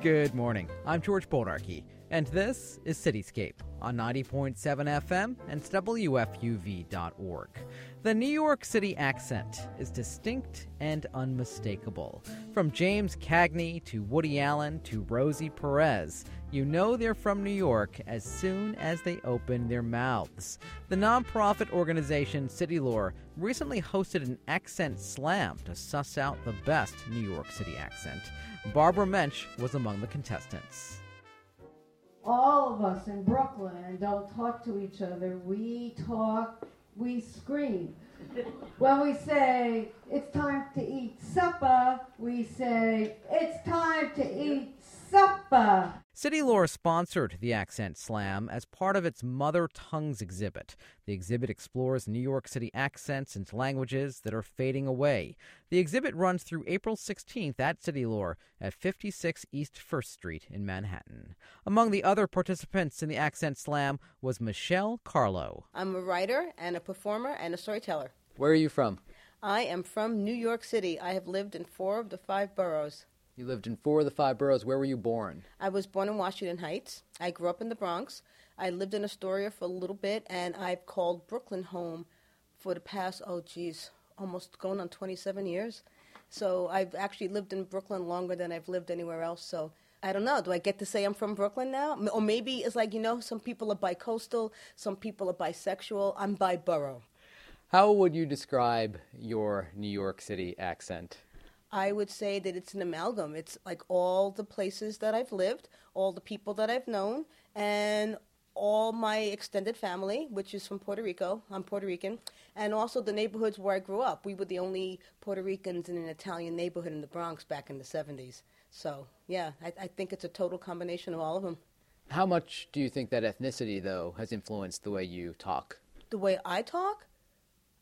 Good morning. I'm George Bodarky, and this is Cityscape on 90.7 FM and WFUV.org. The New York City accent is distinct and unmistakable. From James Cagney to Woody Allen to Rosie Perez, you know they're from New York as soon as they open their mouths. The nonprofit organization City Lore recently hosted an accent slam to suss out the best New York City accent. Barbara Mensch was among the contestants. All of us in Brooklyn don't talk to each other. We talk, we scream. When we say, it's time to eat supper, we say, it's time to eat supper. City Lore sponsored the Accent Slam as part of its Mother Tongues exhibit. The exhibit explores New York City accents and languages that are fading away. The exhibit runs through April 16th at City Lore at 56 East 1st Street in Manhattan. Among the other participants in the Accent Slam was Michelle Carlo. I'm a writer and a performer and a storyteller. Where are you from? I am from New York City. I have lived in four of the five boroughs. You lived in four of the five boroughs. Where were you born? I was born in Washington Heights. I grew up in the Bronx. I lived in Astoria for a little bit, and I've called Brooklyn home for the past, oh, geez, almost going on 27 years. So I've actually lived in Brooklyn longer than I've lived anywhere else. So I don't know. Do I get to say I'm from Brooklyn now? Or maybe it's like, you know, some people are bi-coastal, some people are bisexual. I'm bi borough. How would you describe your New York City accent? I would say that it's an amalgam. It's like all the places that I've lived, all the people that I've known, and all my extended family, which is from Puerto Rico. I'm Puerto Rican. And also the neighborhoods where I grew up. We were the only Puerto Ricans in an Italian neighborhood in the Bronx back in the 70s. So, yeah, I, I think it's a total combination of all of them. How much do you think that ethnicity, though, has influenced the way you talk? The way I talk?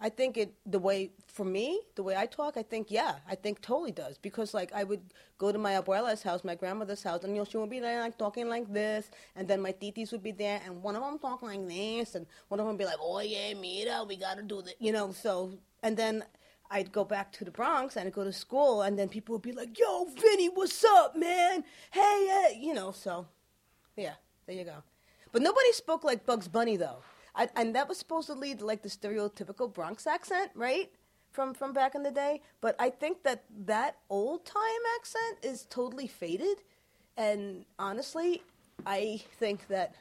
I think it the way for me, the way I talk, I think yeah, I think totally does because like I would go to my abuela's house, my grandmother's house, and you know she would be there like talking like this, and then my titis would be there, and one of them talking like this, and one of them would be like, oh yeah, mira, we gotta do this, you know. So and then I'd go back to the Bronx and I'd go to school, and then people would be like, yo, Vinny, what's up, man? Hey, hey, you know. So yeah, there you go. But nobody spoke like Bugs Bunny though. I, and that was supposed to lead like the stereotypical Bronx accent, right? From from back in the day. But I think that that old time accent is totally faded. And honestly, I think that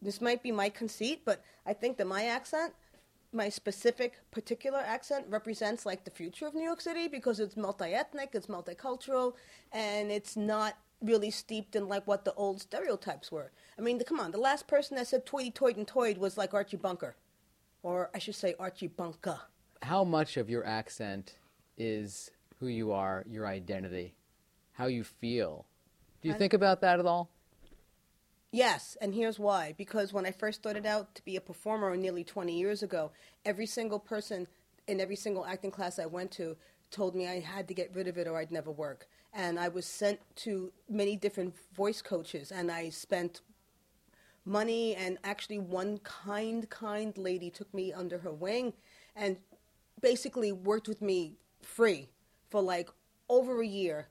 this might be my conceit, but I think that my accent, my specific particular accent, represents like the future of New York City because it's multi ethnic, it's multicultural, and it's not really steeped in like what the old stereotypes were. I mean, the, come on, the last person that said toity toid and toid was like Archie Bunker, or I should say Archie Bunker. How much of your accent is who you are, your identity, how you feel? Do you I, think about that at all? Yes, and here's why. Because when I first started out to be a performer nearly 20 years ago, every single person in every single acting class I went to told me I had to get rid of it or I'd never work and I was sent to many different voice coaches, and I spent money. And actually, one kind, kind lady took me under her wing, and basically worked with me free for like over a year.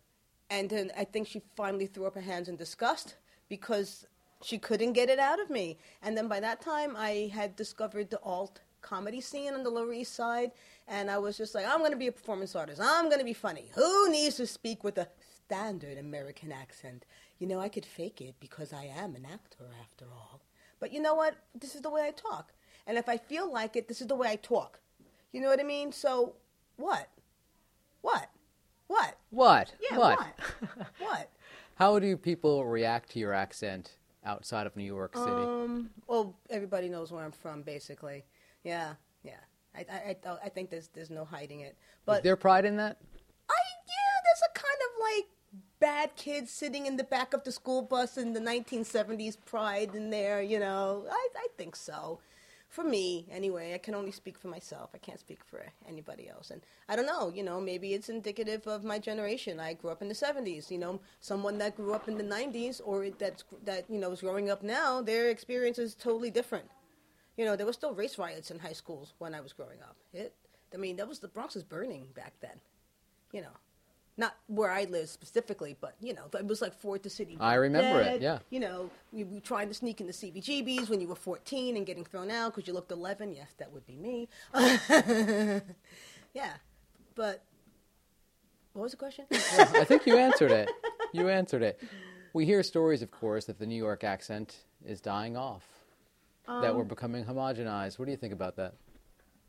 And then I think she finally threw up her hands in disgust because she couldn't get it out of me. And then by that time, I had discovered the alt comedy scene on the Lower East Side, and I was just like, I'm going to be a performance artist. I'm going to be funny. Who needs to speak with a standard American accent? You know, I could fake it because I am an actor after all. But you know what? This is the way I talk. And if I feel like it, this is the way I talk. You know what I mean? So, what? What? What? What? Yeah, what? What? what? How do people react to your accent outside of New York City? Um, well, everybody knows where I'm from, basically. Yeah, yeah. I, I, I think there's there's no hiding it. But is there pride in that? I yeah, there's a kind of like bad kids sitting in the back of the school bus in the 1970s pride in there. You know, I I think so. For me, anyway, I can only speak for myself. I can't speak for anybody else. And I don't know, you know, maybe it's indicative of my generation. I grew up in the 70s. You know, someone that grew up in the 90s or that's that you know is growing up now, their experience is totally different. You know, there were still race riots in high schools when I was growing up. It, I mean, that was the Bronx was burning back then. You know, Not where I live specifically, but you know, it was like Ford to City. I remember it, yeah. You know, you were trying to sneak into CBGBs when you were 14 and getting thrown out because you looked 11. Yes, that would be me. yeah, but what was the question? I think you answered it. You answered it. We hear stories, of course, that the New York accent is dying off, that we're um, becoming homogenized. What do you think about that?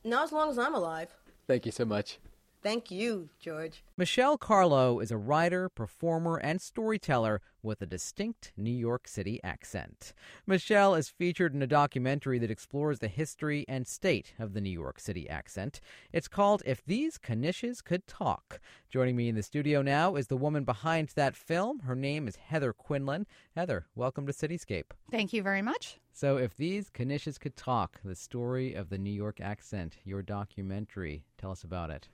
Not as long as I'm alive. Thank you so much. Thank you, George. Michelle Carlo is a writer, performer, and storyteller with a distinct New York City accent. Michelle is featured in a documentary that explores the history and state of the New York City accent. It's called If These Knishes Could Talk. Joining me in the studio now is the woman behind that film. Her name is Heather Quinlan. Heather, welcome to Cityscape. Thank you very much. So, If These Knishes Could Talk, the story of the New York accent, your documentary. Tell us about it.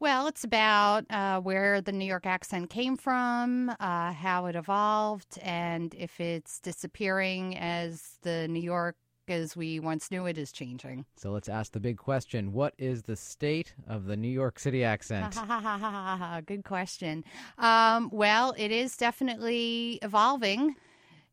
Well, it's about uh, where the New York accent came from, uh, how it evolved, and if it's disappearing as the New York as we once knew it is changing. So let's ask the big question What is the state of the New York City accent? Good question. Um, well, it is definitely evolving.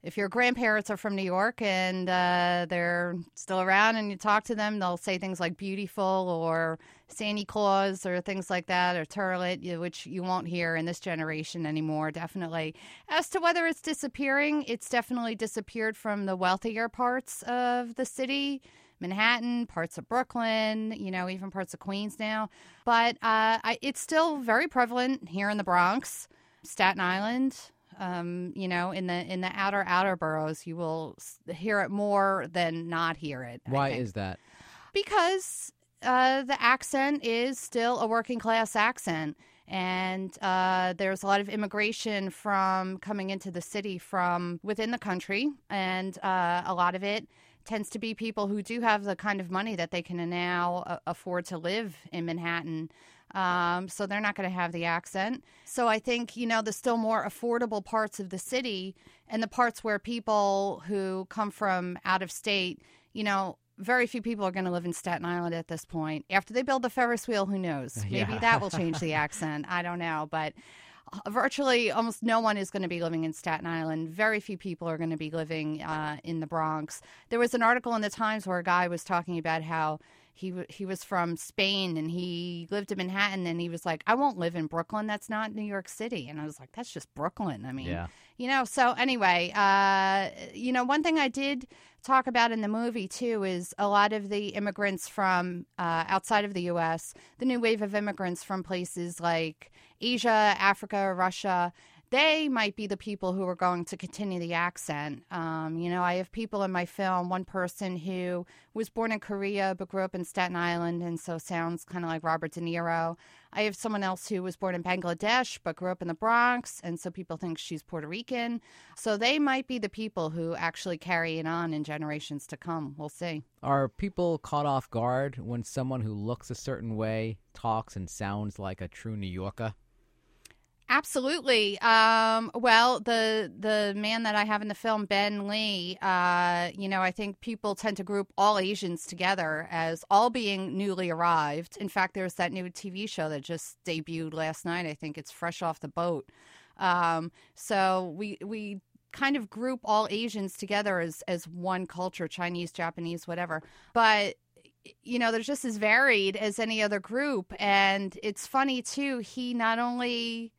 If your grandparents are from New York and uh, they're still around and you talk to them, they'll say things like beautiful or Santa Claus or things like that or turlet, which you won't hear in this generation anymore, definitely. As to whether it's disappearing, it's definitely disappeared from the wealthier parts of the city. Manhattan, parts of Brooklyn, you know, even parts of Queens now. But uh, I, it's still very prevalent here in the Bronx, Staten Island. Um, you know, in the in the outer outer boroughs, you will hear it more than not hear it. Why is that? because uh, the accent is still a working class accent. And uh, there's a lot of immigration from coming into the city from within the country. And uh, a lot of it tends to be people who do have the kind of money that they can now uh, afford to live in Manhattan. Um, so they're not going to have the accent. So I think, you know, the still more affordable parts of the city and the parts where people who come from out of state, you know, very few people are going to live in Staten Island at this point. After they build the Ferris wheel, who knows? Maybe Yeah. that will change the accent. I don't know. But uh, virtually almost no one is going to be living in Staten Island. Very few people are going to be living uh, in the Bronx. There was an article in the Times where a guy was talking about how he he was from Spain and he lived in Manhattan and he was like, I won't live in Brooklyn. That's not New York City. And I was like, that's just Brooklyn. I mean, Yeah. you know. So anyway, uh, you know, one thing I did talk about in the movie too is a lot of the immigrants from uh, outside of the U.S., the new wave of immigrants from places like Asia, Africa, Russia. They might be the people who are going to continue the accent. Um, you know, I have people in my film, one person who was born in Korea but grew up in Staten Island and so sounds kind of like Robert De Niro. I have someone else who was born in Bangladesh but grew up in the Bronx, and so people think she's Puerto Rican. So they might be the people who actually carry it on in generations to come. We'll see. Are people caught off guard when someone who looks a certain way talks and sounds like a true New Yorker? Absolutely. Um, well, the the man that I have in the film, Ben Lee, uh, you know, I think people tend to group all Asians together as all being newly arrived. In fact, there's that new TV show that just debuted last night. I think it's fresh off the boat. Um, so we we kind of group all Asians together as as one culture, Chinese, Japanese, whatever. But you know, they're just as varied as any other group. And it's funny too. He not only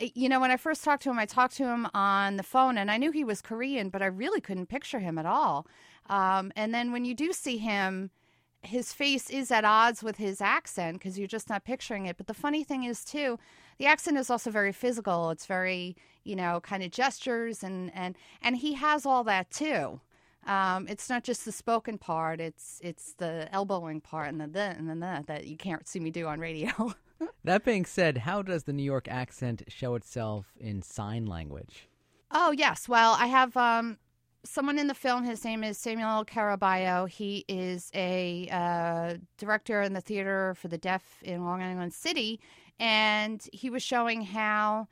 you know, when I first talked to him, I talked to him on the phone, and I knew he was Korean, but I really couldn't picture him at all. Um, and then when you do see him, his face is at odds with his accent because you're just not picturing it. But the funny thing is, too, the accent is also very physical. It's very, you know, kind of gestures, and and and he has all that too. Um, it's not just the spoken part; it's it's the elbowing part and the the and the, the that you can't see me do on radio. That being said, how does the New York accent show itself in sign language? Oh yes. Well, I have um, someone in the film. His name is Samuel Caraballo. He is a uh, director in the theater for the deaf in Long Island City, and he was showing how.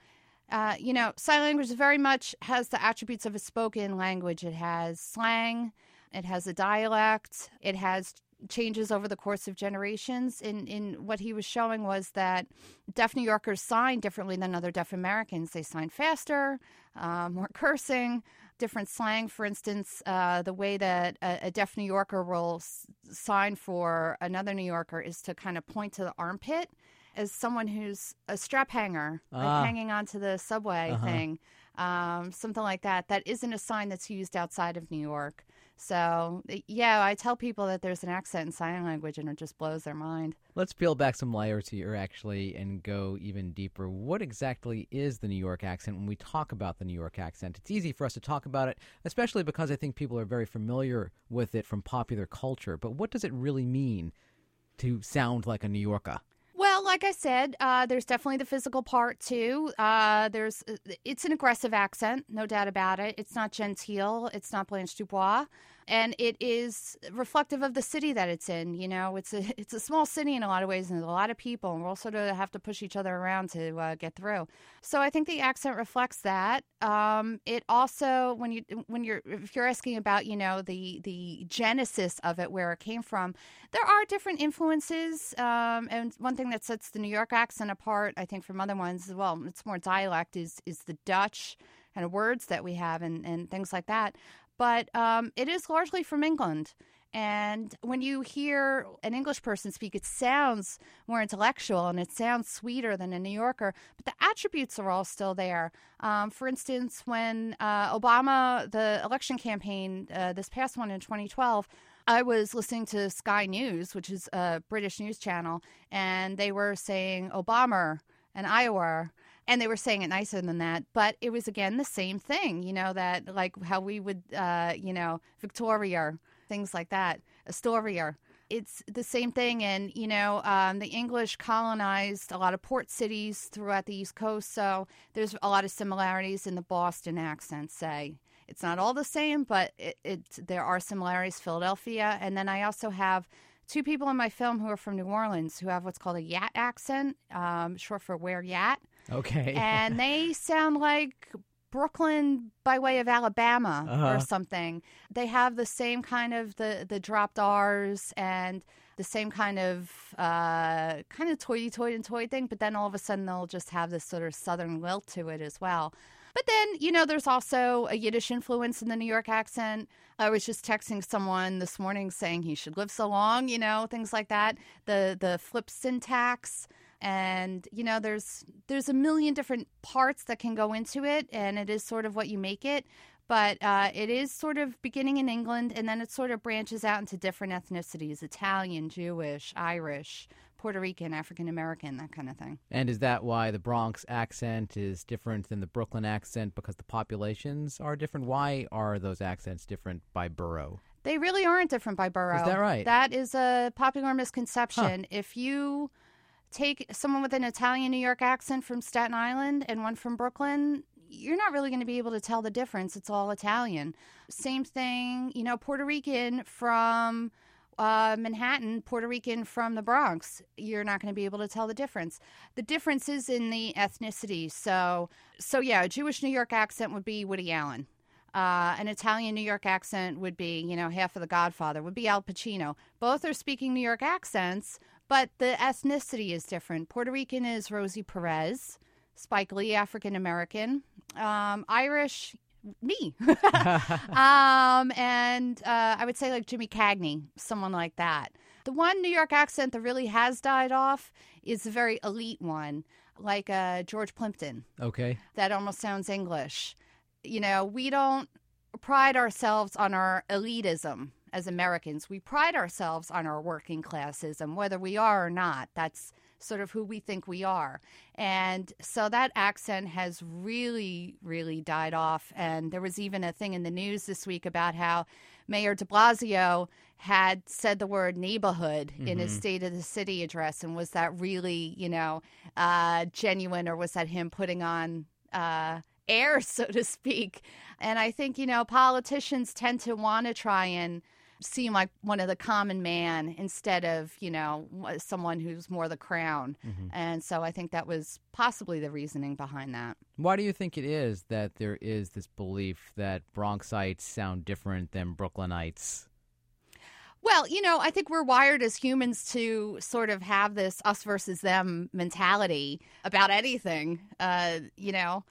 Uh, you know, sign language very much has the attributes of a spoken language. It has slang, it has a dialect, it has changes over the course of generations. In in what he was showing was that deaf New Yorkers sign differently than other deaf Americans. They sign faster, uh, more cursing, different slang. For instance, uh, the way that a, a, deaf New Yorker will s- sign for another New Yorker is to kind of point to the armpit as someone who's a strap hanger, like Ah. hanging onto the subway Uh-huh. thing, um, something like that. That isn't a sign that's used outside of New York. So, yeah, I tell people that there's an accent in sign language and it just blows their mind. Let's peel back some layers here, actually, and go even deeper. What exactly is the New York accent when we talk about the New York accent? It's easy for us to talk about it, especially because I think people are very familiar with it from popular culture. But what does it really mean to sound like a New Yorker? Like I said, uh, there's definitely the physical part too. Uh, there's it's an aggressive accent, no doubt about it. It's not genteel. It's not Blanche Dubois, and it is reflective of the city that it's in. You know, it's a it's a small city in a lot of ways, and a lot of people, and we're all sort of have to push each other around to uh, get through. So I think the accent reflects that. Um, it also, when you when you're if you're asking about you know the the genesis of it, where it came from, there are different influences. Um, and one thing that sets the New York accent apart, I think, from other ones as well, it's more dialect, is is the Dutch kind of words that we have and, and things like that. But um, it is largely from England. And when you hear an English person speak, it sounds more intellectual and it sounds sweeter than a New Yorker, but the attributes are all still there. Um, for instance, when uh, Obama, the election campaign, uh, this past one in 2012, I was listening to Sky News, which is a British news channel, and they were saying Obama and Iowa and they were saying it nicer than that but it was again the same thing you know that like how we would uh, you know victoria things like that astoria. It's the same thing and you know um, the english colonized a lot of port cities throughout the east coast so there's a lot of similarities in the boston accent say. It's not all the same but it, it there are similarities philadelphia and then i also have two people in my film who are from new orleans who have what's called a yat accent um, short for where yat Okay. and they sound like Brooklyn by way of Alabama Uh-huh. or something. They have the same kind of the the dropped R's and the same kind of uh, kind of toity toity and toy thing, but then all of a sudden they'll just have this sort of southern lilt to it as well. But then, you know, there's also a Yiddish influence in the New York accent. I was just texting someone this morning saying he should live so long, you know, things like that. The the flip syntax and you know there's there's a million different parts that can go into it and it is sort of what you make it but uh, it is sort of beginning in england and then it sort of branches out into different ethnicities italian jewish irish puerto rican african american that kind of thing and is that why the Bronx accent is different than the Brooklyn accent because the populations are different? Why are those accents different by borough? they really aren't different by borough Is that right? that is a popular misconception if you take someone with an Italian New York accent from Staten Island and one from Brooklyn, you're not really going to be able to tell the difference. It's all Italian. Same thing, you know, Puerto Rican from uh, Manhattan, Puerto Rican from the Bronx. You're not going to be able to tell the difference. The difference is in the ethnicity. So, so yeah, a Jewish New York accent would be Woody Allen. Uh, an Italian New York accent would be, you know, half of The Godfather, would be Al Pacino. Both are speaking New York accents, but the ethnicity is different. Puerto Rican is Rosie Perez, Spike Lee, African American, um, Irish, me. um, and uh, I would say like Jimmy Cagney, someone like that. The one New York accent that really has died off is a very elite one, like uh, George Plimpton Okay. that almost sounds English. You know, we don't pride ourselves on our elitism as Americans. We pride ourselves on our working classism, whether we are or not. That's sort of who we think we are. And so that accent has really, really died off. And there was even a thing in the news this week about how Mayor de Blasio had said the word neighborhood in his State of the City address. And was that really, you know, uh, genuine or was that him putting on uh, air, so to speak? And I think, you know, politicians tend to want to try and seem like one of the common man instead of, you know, someone who's more the crown. And so I think that was possibly the reasoning behind that. Why do you think it is that there is this belief that Bronxites sound different than Brooklynites? Well, you know, I think we're wired as humans to sort of have this us versus them mentality about anything. Uh, you know,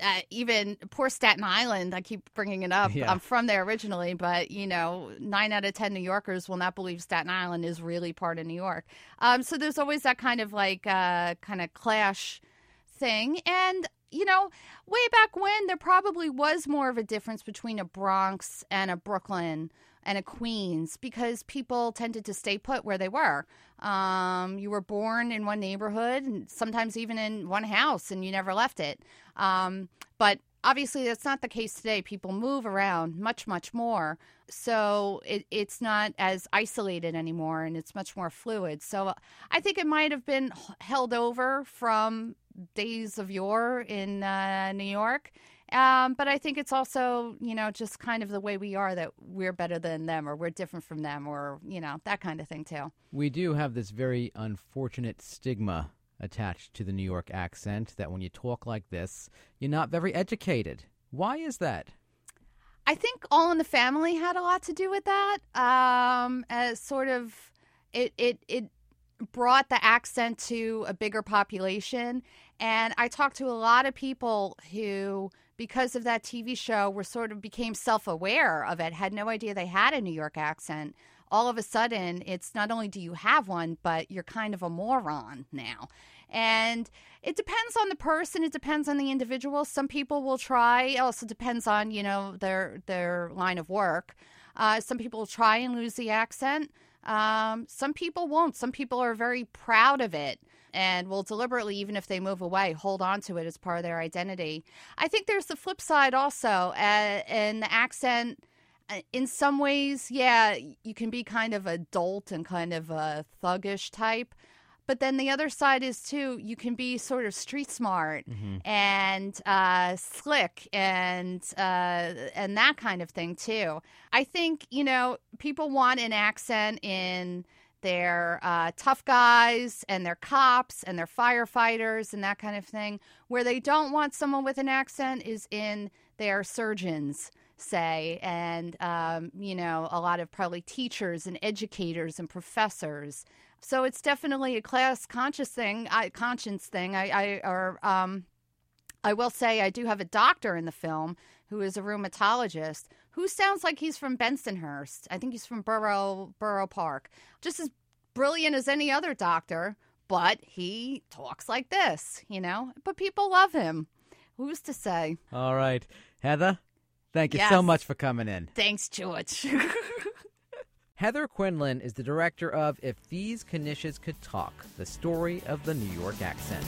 uh, even poor Staten Island, I keep bringing it up. Yeah. I'm from there originally, but you know, nine out of ten New Yorkers will not believe Staten Island is really part of New York. Um, so there's always that kind of like uh, kind of clash thing, and you know, way back when there probably was more of a difference between a Bronx and a Brooklyn and a Queens because people tended to stay put where they were. Um, you were born in one neighborhood and sometimes even in one house and you never left it. Um, but obviously, that's not the case today. People move around much, much more. So it, it's not as isolated anymore and it's much more fluid. So I think it might have been held over from days of yore in uh, New York. Um, but I think it's also, you know, just kind of the way we are that we're better than them or we're different from them or, you know, that kind of thing too. We do have this very unfortunate stigma attached to the New York accent that when you talk like this, you're not very educated. Why is that? I think All in the Family had a lot to do with that. Um, as sort of, it it it brought the accent to a bigger population, and I talked to a lot of people who, because of that TV show, were sort of became self aware of it, had no idea they had a New York accent. All of a sudden, it's not only do you have one, but you're kind of a moron now. And it depends on the person. It depends on the individual. Some people will try. It also depends on you know their their line of work. Uh, some people will try and lose the accent. Um, some people won't. Some people are very proud of it and will deliberately, even if they move away, hold on to it as part of their identity. I think there's the flip side also, uh, and the accent. uh, In some ways, yeah, you can be kind of adult and kind of a thuggish type. But then the other side is too, you can be sort of street smart and uh, slick and uh, and that kind of thing too. I think you know people want an accent in their uh, tough guys and their cops and their firefighters and that kind of thing. Where they don't want someone with an accent is in their surgeons say, and um, you know, a lot of probably teachers and educators and professors. So it's definitely a class conscious thing, I, conscience thing. I, I or um, I will say I do have a doctor in the film who is a rheumatologist who sounds like he's from Bensonhurst. I think he's from Borough Borough Park. Just as brilliant as any other doctor, but he talks like this, you know. But people love him. Who's to say? All right. Heather, thank you so much for coming in. Thanks, George. Heather Quinlan is the director of If These Knishes Could Talk, the story of the New York accent.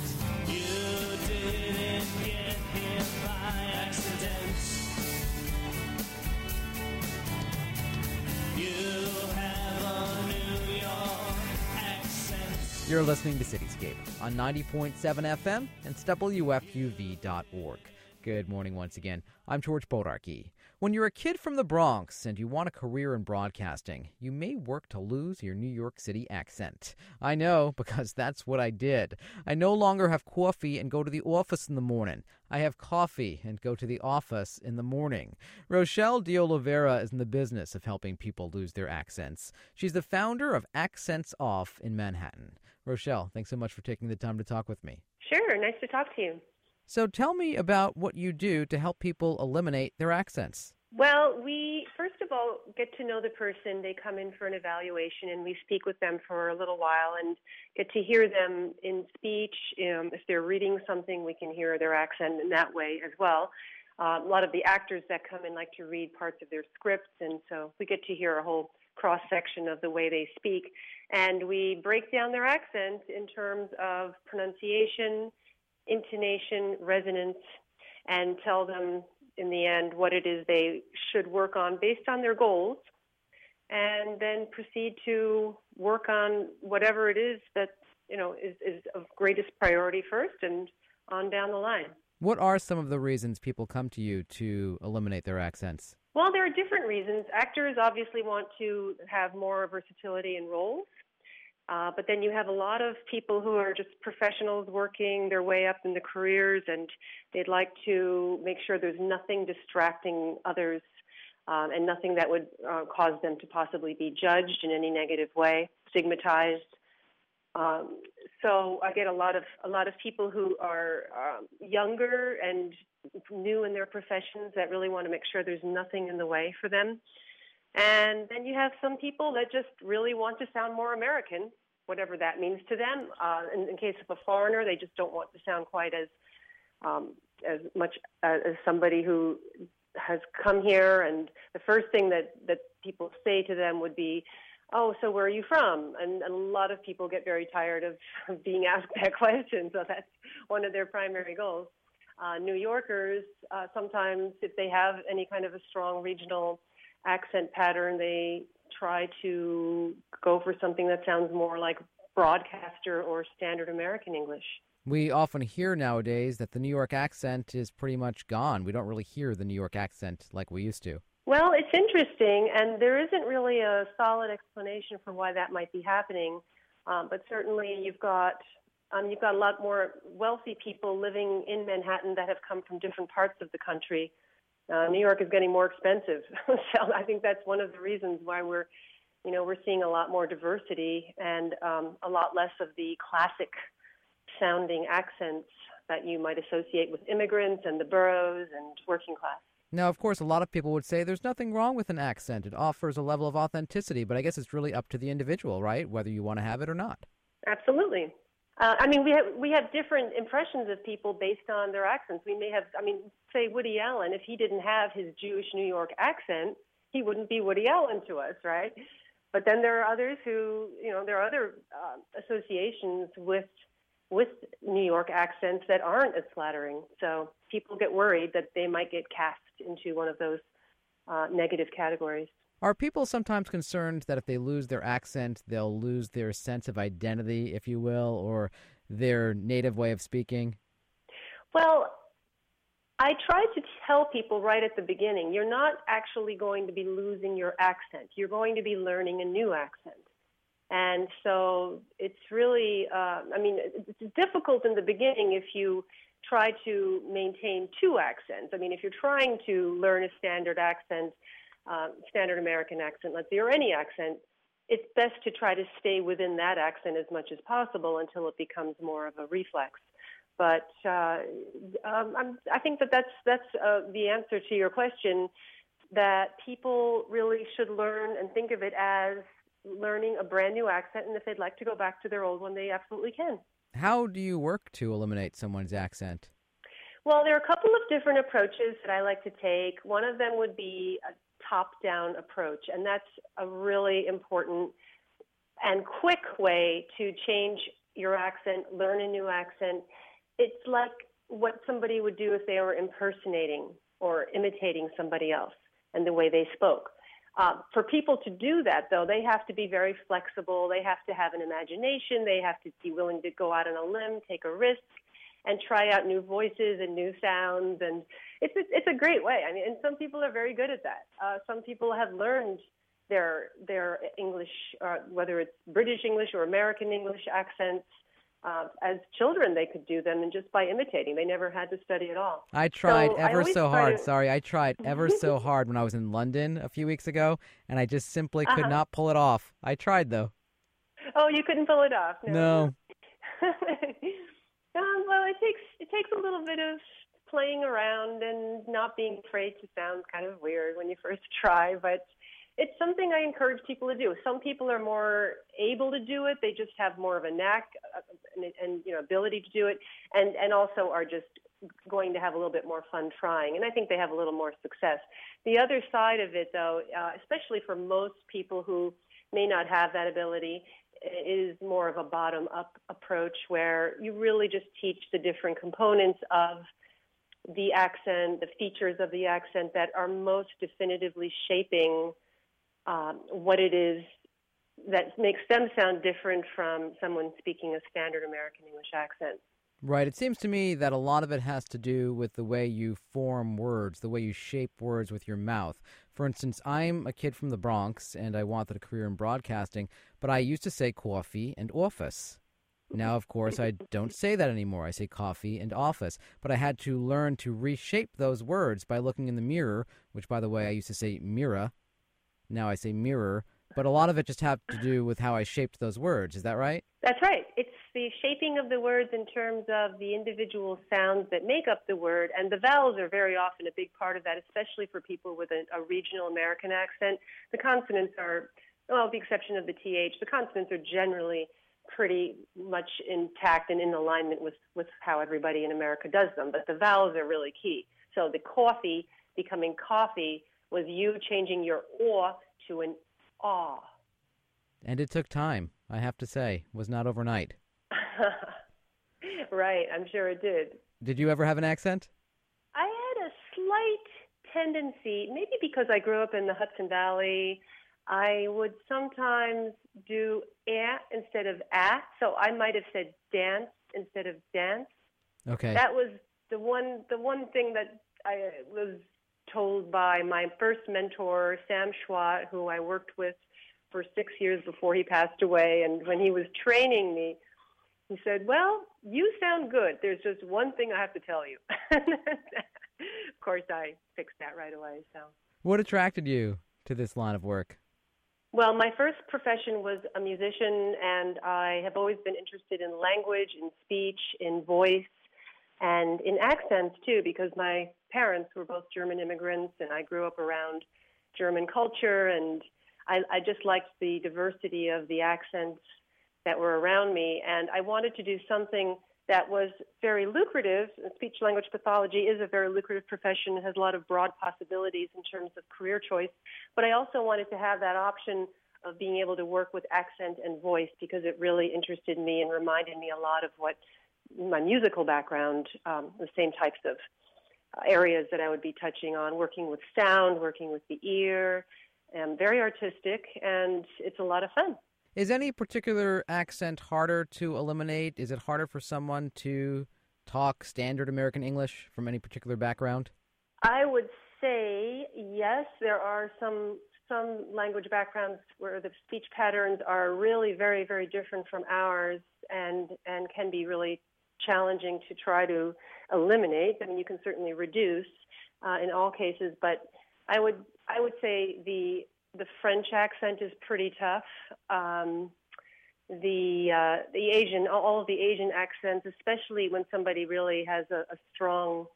You're listening to Cityscape on 90.7 FM and WFUV.org. Good morning once again. I'm George Bodarky. When you're a kid from the Bronx and you want a career in broadcasting, you may work to lose your New York City accent. I know because that's what I did. I no longer have coffee and go to the office in the morning. I have coffee and go to the office in the morning. Rochelle De Oliveira is in the business of helping people lose their accents. She's the founder of Accents Off in Manhattan. Rochelle, thanks so much for taking the time to talk with me. Sure, nice to talk to you. So tell me about what you do to help people eliminate their accents. Well, we first of all get to know the person. They come in for an evaluation, and we speak with them for a little while and get to hear them in speech. Um, if they're reading something, we can hear their accent in that way as well. Uh, a lot of the actors that come in like to read parts of their scripts, and so we get to hear a whole cross section of the way they speak. And we break down their accent in terms of pronunciation, intonation, resonance, and tell them in the end what it is they should work on based on their goals, and then proceed to work on whatever it is that you know is, is of greatest priority first, and on down the line. What are some of the reasons people come to you to eliminate their accents? Well, there are different reasons. Actors obviously want to have more versatility in roles. Uh, but then you have a lot of people who are just professionals working their way up in the careers, and they'd like to make sure there's nothing distracting others um, and nothing that would uh, cause them to possibly be judged in any negative way, stigmatized. Um, so I get a lot of a lot of people who are um, younger and new in their professions that really want to make sure there's nothing in the way for them. And then you have some people that just really want to sound more American, whatever that means to them. Uh, in, in case of a foreigner, they just don't want to sound quite as um, as much uh, as somebody who has come here. And the first thing that that people say to them would be, "Oh, so where are you from?" And, and a lot of people get very tired of being asked that question. So that's one of their primary goals. Uh, New Yorkers uh, sometimes, if they have any kind of a strong regional accent pattern, they try to go for something that sounds more like broadcaster or standard American English. We often hear nowadays that the New York accent is pretty much gone. We don't really hear the New York accent like we used to. Well, it's interesting, and there isn't really a solid explanation for why that might be happening. Um, but certainly, you've got um, you've got a lot more wealthy people living in Manhattan that have come from different parts of the country uh, New York is getting more expensive, so I think that's one of the reasons why we're, you know, we're seeing a lot more diversity and um, a lot less of the classic sounding accents that you might associate with immigrants and the boroughs and working class. Now, of course, a lot of people would say there's nothing wrong with an accent. It offers a level of authenticity, but I guess it's really up to the individual, right? Whether you want to have it or not. Absolutely. Uh, I mean, we have we have different impressions of people based on their accents. We may have, I mean, say Woody Allen. If he didn't have his Jewish New York accent, he wouldn't be Woody Allen to us, right? But then there are others who, you know, there are other uh, associations with with New York accents that aren't as flattering. So people get worried that they might get cast into one of those uh, negative categories. Are people sometimes concerned that if they lose their accent, they'll lose their sense of identity, if you will, or their native way of speaking? Well, I try to tell people right at the beginning you're not actually going to be losing your accent. You're going to be learning a new accent. And so it's really, uh, I mean, it's difficult in the beginning if you try to maintain two accents. I mean, if you're trying to learn a standard accent, um, standard American accent, let's say, or any accent, it's best to try to stay within that accent as much as possible until it becomes more of a reflex. But uh, um, i think that that's that's uh, the answer to your question. That people really should learn and think of it as learning a brand new accent, and if they'd like to go back to their old one, they absolutely can. How do you work to eliminate someone's accent? Well, there are a couple of different approaches that I like to take. One of them would be a top down approach. And that's a really important and quick way to change your accent, learn a new accent. It's like what somebody would do if they were impersonating or imitating somebody else and the way they spoke. Uh, for people to do that, though, they have to be very flexible. They have to have an imagination. They have to be willing to go out on a limb, take a risk, and try out new voices and new sounds. And it's it's a great way. I mean, and some people are very good at that. Uh, some people have learned their their English, uh, whether it's British English or American English accents. Uh, as children, they could do them, and just by imitating, they never had to study at all. I tried so ever I so hard. To... Sorry, I tried ever so hard when I was in London a few weeks ago, and I just simply could uh-huh. not pull it off. I tried though. Oh, you couldn't pull it off. No. no. um, well, it takes it takes a little bit of playing around and not being afraid to sound kind of weird when you first try, but it's something I encourage people to do. Some people are more able to do it; they just have more of a knack uh, and, and you know ability to do it, and and also are just going to have a little bit more fun trying. And I think they have a little more success. The other side of it, though, uh, especially for most people who may not have that ability, is more of a bottom up approach where you really just teach the different components of the accent, the features of the accent that are most definitively shaping um, what it is that makes them sound different from someone speaking a standard American English accent. Right. It seems to me that a lot of it has to do with the way you form words, the way you shape words with your mouth. For instance, I'm a kid from the Bronx and I wanted a career in broadcasting, but I used to say coffee and office. Now, of course, I don't say that anymore. I say coffee and office. But I had to learn to reshape those words by looking in the mirror, which, by the way, I used to say mirror. Now I say mirror. But a lot of it just had to do with how I shaped those words. Is that right? That's right. It's the shaping of the words in terms of the individual sounds that make up the word. And the vowels are very often a big part of that, especially for people with a, a regional American accent. The consonants are, well, with the exception of the TH, the consonants are generally pretty much intact and in alignment with, with how everybody in America does them. But the vowels are really key. So the coffee becoming coffee was you changing your aw to an awe. And it took time, I have to say. It was not overnight. right, I'm sure it did. Did you ever have an accent? I had a slight tendency, maybe because I grew up in the Hudson Valley. I would sometimes do eh instead of ah, so I might have said dance instead of dance. Okay. That was the one the one thing that I was told by my first mentor, Sam Chwat, who I worked with for six years before he passed away. And when he was training me, he said, Well, you sound good. There's just one thing I have to tell you. of course, I fixed that right away. So, what attracted you to this line of work? Well, my first profession was a musician, and I have always been interested in language, in speech, in voice, and in accents too, because my parents were both German immigrants, and I grew up around German culture, and I, I just liked the diversity of the accents that were around me, and I wanted to do something that was very lucrative. Speech language pathology is a very lucrative profession. It has a lot of broad possibilities in terms of career choice. But I also wanted to have that option of being able to work with accent and voice because it really interested me and reminded me a lot of what my musical background, um, the same types of areas that I would be touching on, working with sound, working with the ear, and very artistic, and it's a lot of fun. Is any particular accent harder to eliminate? Is it harder for someone to talk standard American English from any particular background? I would say yes. There are some some language backgrounds where the speech patterns are really very very different from ours, and and can be really challenging to try to eliminate. I mean, you can certainly reduce uh, in all cases, but I would I would say the the French accent is pretty tough. Um, the uh, the Asian all of the Asian accents, especially when somebody really has a, a strong,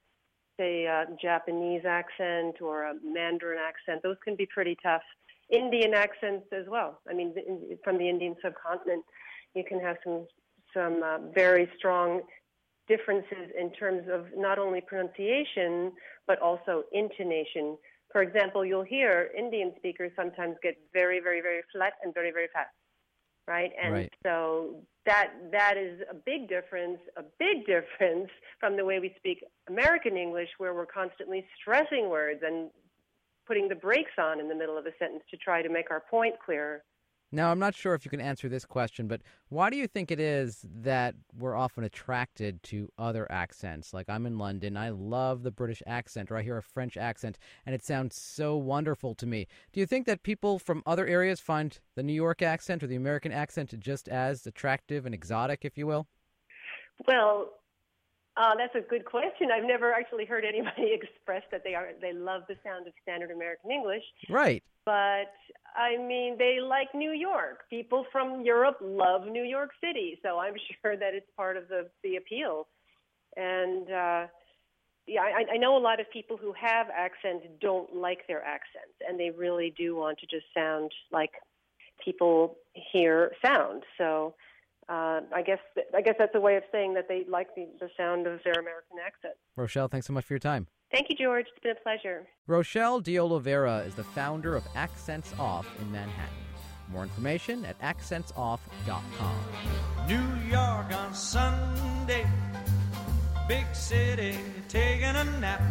say, uh, Japanese accent or a Mandarin accent, those can be pretty tough. Indian accents as well. I mean, from the Indian subcontinent, you can have some some uh, very strong differences in terms of not only pronunciation but also intonation. For example, you'll hear Indian speakers sometimes get very, very, very flat and very, very fast, right? And right. so that that is a big difference, a big difference from the way we speak American English, where we're constantly stressing words and putting the brakes on in the middle of a sentence to try to make our point clearer. Now, I'm not sure if you can answer this question, but why do you think it is that we're often attracted to other accents? Like I'm in London, I love the British accent, or I hear a French accent, and it sounds so wonderful to me. Do you think that people from other areas find the New York accent or the American accent just as attractive and exotic, if you will? Well, uh, that's a good question. I've never actually heard anybody express that they are they love the sound of standard American English. Right. But I mean, they like New York. People from Europe love New York City, so I'm sure that it's part of the the appeal. And uh, yeah, I, I know a lot of people who have accents don't like their accents, and they really do want to just sound like people hear sound. So uh, I guess I guess that's a way of saying that they like the, the sound of their American accent. Rochelle, thanks so much for your time. Thank you, George. It's been a pleasure. Rochelle de Oliveira is the founder of Accents Off in Manhattan. More information at accentsoff.com. New York on Sunday, big city taking a nap.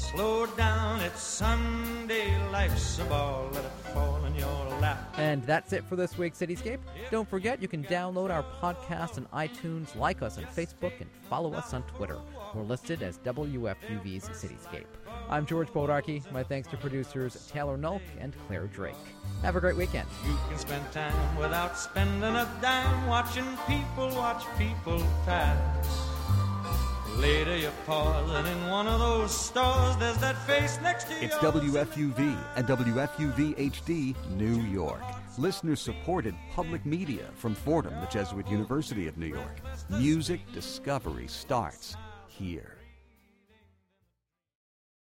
Slow down, it's Sunday, life's a ball, let it fall in your lap. And that's it for this week's Cityscape. Don't forget you can download our podcast on iTunes, like us on Facebook, and follow us on Twitter. We're listed as WFUV's Cityscape. I'm George Bodarky. My thanks to producers Taylor Nolk and Claire Drake. Have a great weekend. You can spend time without spending a dime watching people watch people pass. Later you're pausing in one of those stores. There's that face next to you. It's WFUV and WFUV HD, New York. Listener supported public media from Fordham, the Jesuit University of New York. Music discovery starts here.